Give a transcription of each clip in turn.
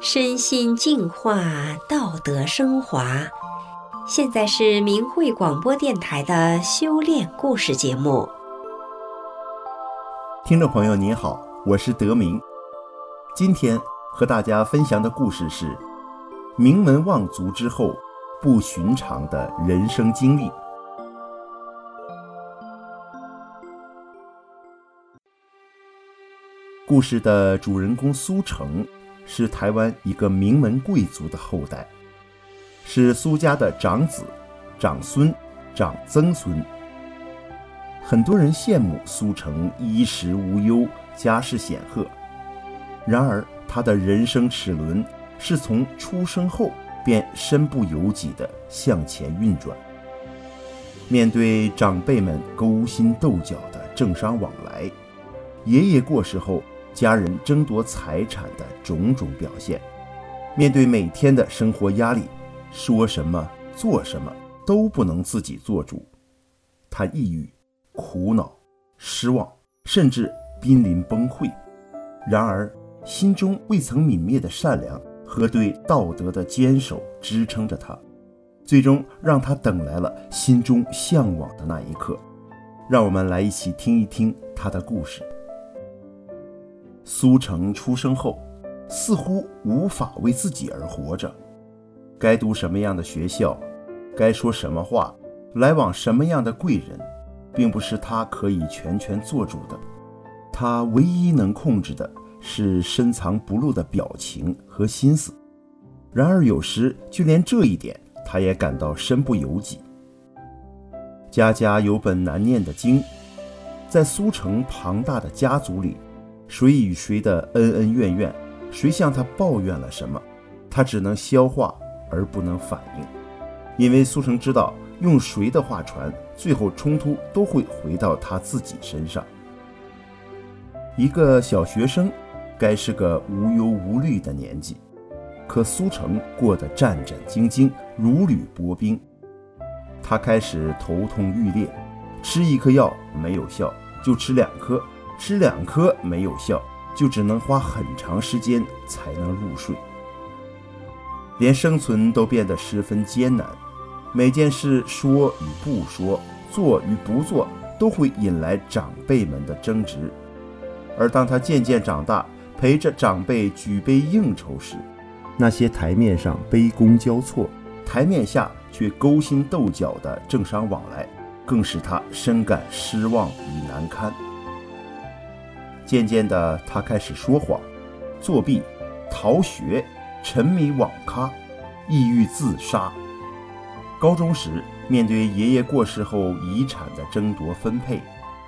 身心净化，道德升华。现在是明慧广播电台的修炼故事节目。听众朋友您好，我是德明。今天和大家分享的故事是名门望族之后不寻常的人生经历。故事的主人公苏成是台湾一个名门贵族的后代。是苏家的长子、长孙、长曾孙。很多人羡慕苏成衣食无忧、家世显赫。然而，他的人生齿轮是从出生后便身不由己地向前运转。面对长辈们勾心斗角的政商往来，爷爷过世后家人争夺财产的种种表现，面对每天的生活压力。说什么做什么都不能自己做主，他抑郁、苦恼、失望，甚至濒临崩溃。然而，心中未曾泯灭的善良和对道德的坚守支撑着他，最终让他等来了心中向往的那一刻。让我们来一起听一听他的故事。苏成出生后，似乎无法为自己而活着。该读什么样的学校，该说什么话，来往什么样的贵人，并不是他可以全权做主的。他唯一能控制的是深藏不露的表情和心思。然而有时就连这一点，他也感到身不由己。家家有本难念的经，在苏城庞大的家族里，谁与谁的恩恩怨怨，谁向他抱怨了什么，他只能消化。而不能反应，因为苏成知道用谁的话传，最后冲突都会回到他自己身上。一个小学生，该是个无忧无虑的年纪，可苏成过得战战兢兢，如履薄冰。他开始头痛欲裂，吃一颗药没有效，就吃两颗，吃两颗没有效，就只能花很长时间才能入睡。连生存都变得十分艰难，每件事说与不说，做与不做，都会引来长辈们的争执。而当他渐渐长大，陪着长辈举杯应酬时，那些台面上杯弓交错，台面下却勾心斗角的政商往来，更使他深感失望与难堪。渐渐的，他开始说谎、作弊、逃学。沉迷网咖，抑郁自杀。高中时，面对爷爷过世后遗产的争夺分配，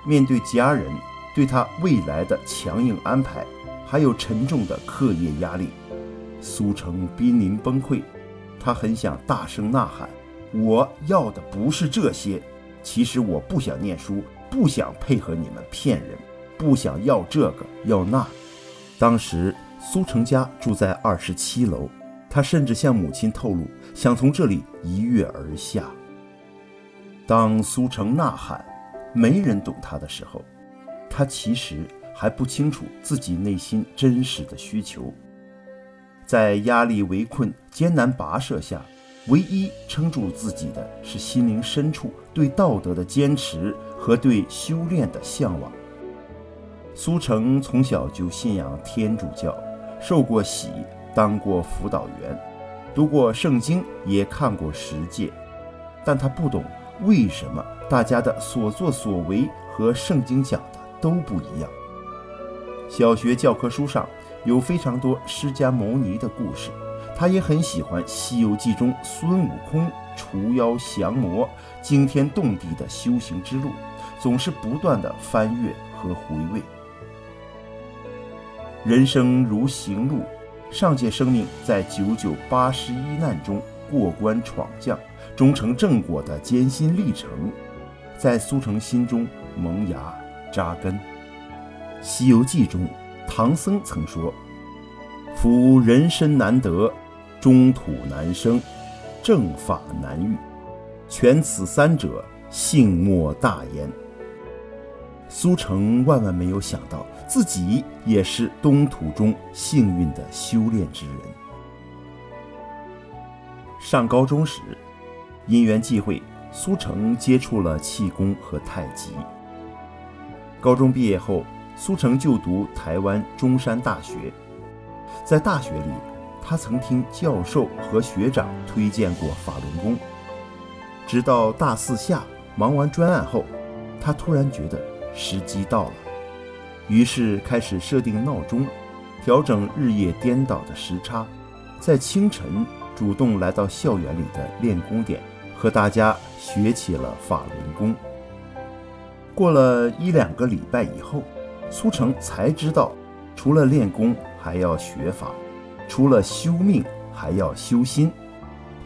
面对家人对他未来的强硬安排，还有沉重的课业压力，苏成濒临崩溃。他很想大声呐喊：“我要的不是这些！其实我不想念书，不想配合你们骗人，不想要这个要那。”当时。苏成家住在二十七楼，他甚至向母亲透露想从这里一跃而下。当苏成呐喊，没人懂他的时候，他其实还不清楚自己内心真实的需求。在压力围困、艰难跋涉下，唯一撑住自己的是心灵深处对道德的坚持和对修炼的向往。苏成从小就信仰天主教。受过洗，当过辅导员，读过圣经，也看过十诫，但他不懂为什么大家的所作所为和圣经讲的都不一样。小学教科书上有非常多释迦牟尼的故事，他也很喜欢《西游记》中孙悟空除妖降魔、惊天动地的修行之路，总是不断的翻阅和回味。人生如行路，上界生命在九九八十一难中过关闯将，终成正果的艰辛历程，在苏成心中萌芽扎根。《西游记》中，唐僧曾说：“夫人身难得，中土难生，正法难遇，全此三者，幸莫大焉。”苏成万万没有想到，自己也是东土中幸运的修炼之人。上高中时，因缘际会，苏成接触了气功和太极。高中毕业后，苏成就读台湾中山大学。在大学里，他曾听教授和学长推荐过法轮功。直到大四下忙完专案后，他突然觉得时机到了，于是开始设定闹钟，调整日夜颠倒的时差，在清晨主动来到校园里的练功点，和大家学起了法轮功。过了一两个礼拜以后，苏成才知道，除了练功还要学法，除了修命还要修心。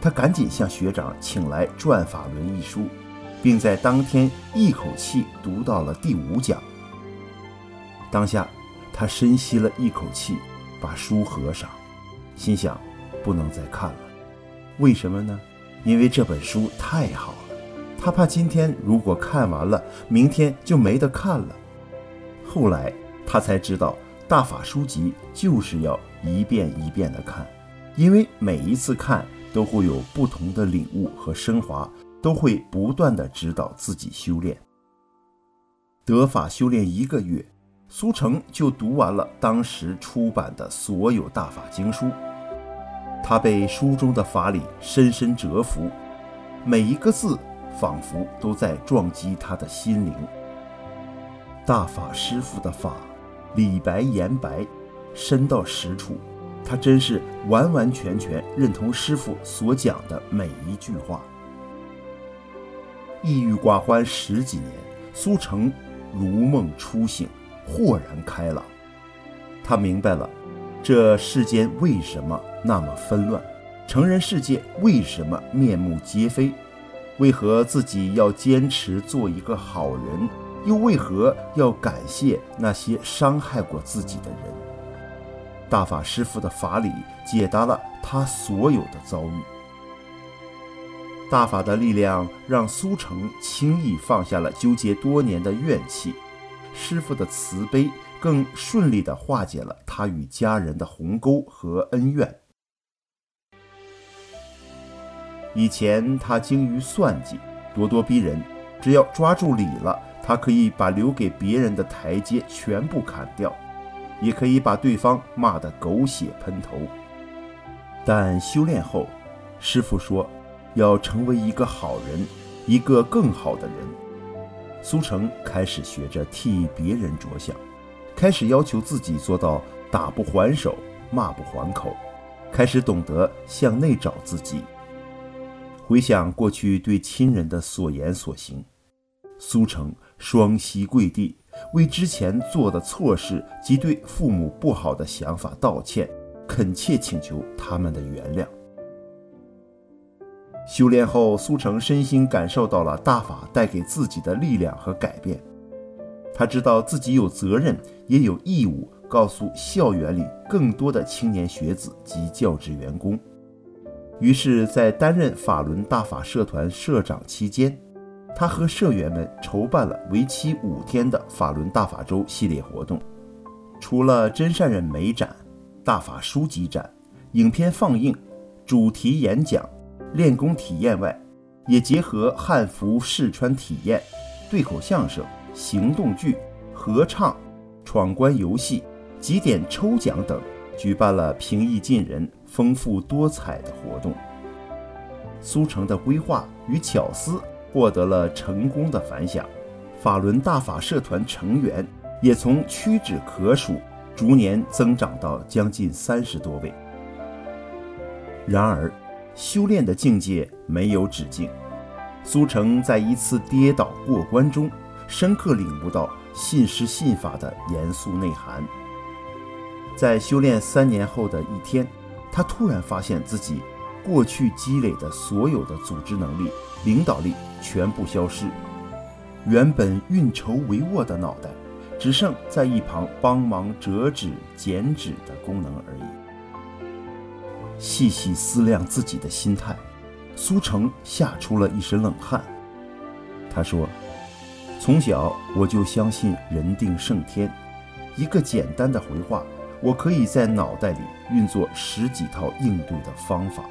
他赶紧向学长请来《转法轮》一书，并在当天一口气读到了第五讲。当下，他深吸了一口气，把书合上，心想：不能再看了。为什么呢？因为这本书太好了。他怕今天如果看完了，明天就没得看了。后来他才知道，大法书籍就是要一遍一遍的看，因为每一次看都会有不同的领悟和升华，都会不断的指导自己修炼。得法修炼一个月，苏成就读完了当时出版的所有大法经书，他被书中的法理深深折服，每一个字。仿佛都在撞击他的心灵。大法师父的法，理白言白，深到实处。他真是完完全全认同师父所讲的每一句话。抑郁寡欢十几年，苏成如梦初醒，豁然开朗。他明白了，这世间为什么那么纷乱，成人世界为什么面目皆非。为何自己要坚持做一个好人？又为何要感谢那些伤害过自己的人？大法师父的法理解答了他所有的遭遇。大法的力量让苏成轻易放下了纠结多年的怨气，师傅的慈悲更顺利地化解了他与家人的鸿沟和恩怨。以前他精于算计，咄咄逼人，只要抓住理了，他可以把留给别人的台阶全部砍掉，也可以把对方骂得狗血喷头。但修炼后，师傅说，要成为一个好人，一个更好的人。苏成开始学着替别人着想，开始要求自己做到打不还手，骂不还口，开始懂得向内找自己。回想过去对亲人的所言所行，苏成双膝跪地，为之前做的错事及对父母不好的想法道歉，恳切请求他们的原谅。修炼后，苏成身心感受到了大法带给自己的力量和改变，他知道自己有责任，也有义务告诉校园里更多的青年学子及教职员工。于是，在担任法轮大法社团社长期间，他和社员们筹办了为期五天的法轮大法周系列活动。除了真善人美展、大法书籍展、影片放映、主题演讲、练功体验外，也结合汉服试穿体验、对口相声、行动剧、合唱、闯关游戏、几点抽奖等。举办了平易近人、丰富多彩的活动。苏城的规划与巧思获得了成功的反响，法轮大法社团成员也从屈指可数逐年增长到将近三十多位。然而，修炼的境界没有止境。苏城在一次跌倒过关中，深刻领悟到信师信法的严肃内涵。在修炼三年后的一天，他突然发现自己过去积累的所有的组织能力、领导力全部消失，原本运筹帷幄的脑袋，只剩在一旁帮忙折纸、剪纸的功能而已。细细思量自己的心态，苏成吓出了一身冷汗。他说：“从小我就相信人定胜天，一个简单的回话，我可以在脑袋里运作十几套应对的方法。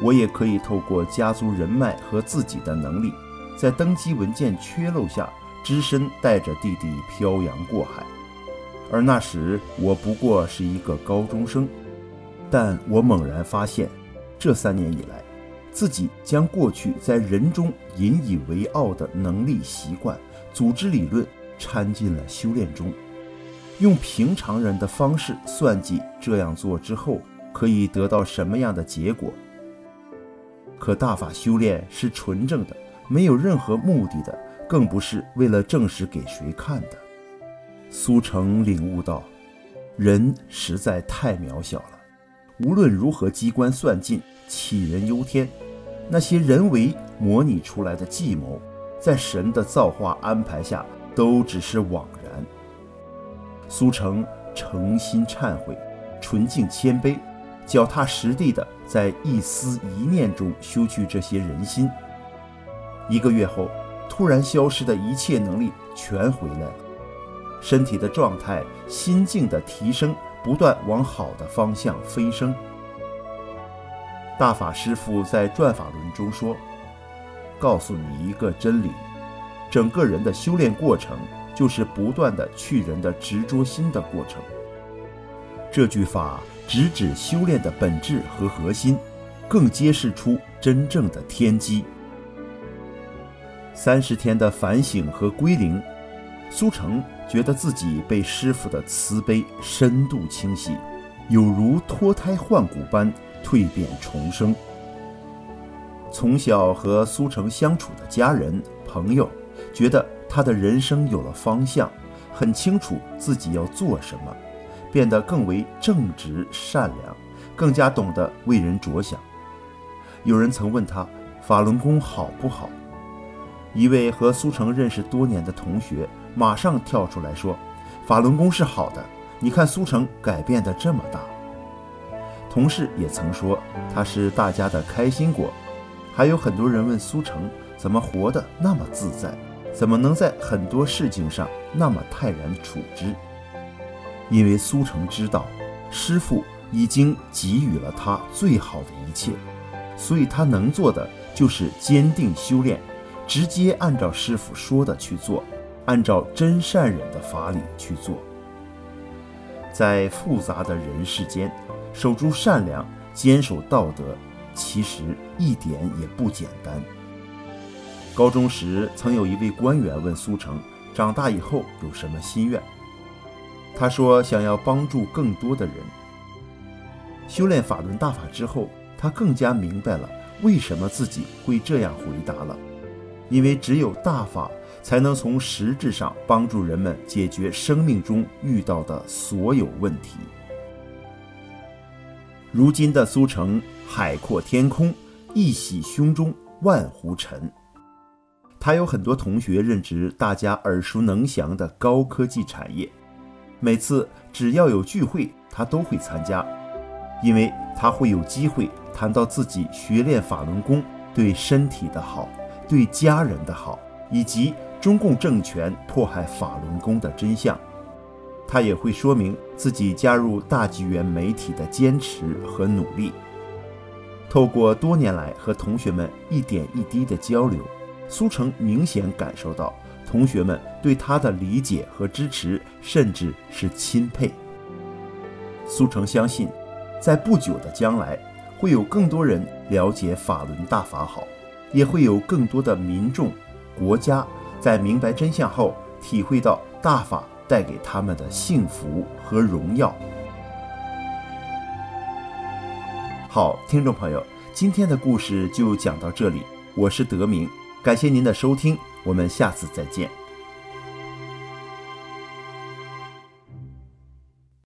我也可以透过家族人脉和自己的能力，在登基文件缺漏下，只身带着弟弟漂洋过海。而那时我不过是一个高中生，但我猛然发现，这三年以来。自己将过去在人中引以为傲的能力、习惯、组织理论掺进了修炼中，用平常人的方式算计这样做之后可以得到什么样的结果。可大法修炼是纯正的，没有任何目的的，更不是为了证实给谁看的。苏成领悟到，人实在太渺小了，无论如何机关算尽，杞人忧天。那些人为模拟出来的计谋，在神的造化安排下，都只是枉然。苏成诚心忏悔，纯净谦卑，脚踏实地的在一丝一念中修去这些人心。一个月后，突然消失的一切能力全回来了，身体的状态、心境的提升，不断往好的方向飞升。大法师父在转法轮中说：“告诉你一个真理，整个人的修炼过程就是不断的去人的执着心的过程。这句法直指修炼的本质和核心，更揭示出真正的天机。三十天的反省和归零，苏成觉得自己被师傅的慈悲深度清洗，有如脱胎换骨般。”蜕变重生。从小和苏成相处的家人朋友，觉得他的人生有了方向，很清楚自己要做什么，变得更为正直善良，更加懂得为人着想。有人曾问他法轮功好不好？一位和苏成认识多年的同学马上跳出来说：“法轮功是好的，你看苏成改变的这么大。”同事也曾说他是大家的开心果，还有很多人问苏成怎么活得那么自在，怎么能在很多事情上那么泰然处之？因为苏成知道师傅已经给予了他最好的一切，所以他能做的就是坚定修炼，直接按照师傅说的去做，按照真善忍的法理去做，在复杂的人世间。守住善良，坚守道德，其实一点也不简单。高中时，曾有一位官员问苏成：“长大以后有什么心愿？”他说：“想要帮助更多的人。”修炼法轮大法之后，他更加明白了为什么自己会这样回答了。因为只有大法，才能从实质上帮助人们解决生命中遇到的所有问题。如今的苏城，海阔天空，一洗胸中万壶尘。他有很多同学任职大家耳熟能详的高科技产业，每次只要有聚会，他都会参加，因为他会有机会谈到自己学练法轮功对身体的好，对家人的好，以及中共政权迫害法轮功的真相。他也会说明自己加入大纪元媒体的坚持和努力。透过多年来和同学们一点一滴的交流，苏成明显感受到同学们对他的理解和支持，甚至是钦佩。苏成相信，在不久的将来，会有更多人了解法轮大法好，也会有更多的民众、国家在明白真相后，体会到大法。带给他们的幸福和荣耀。好，听众朋友，今天的故事就讲到这里，我是德明，感谢您的收听，我们下次再见。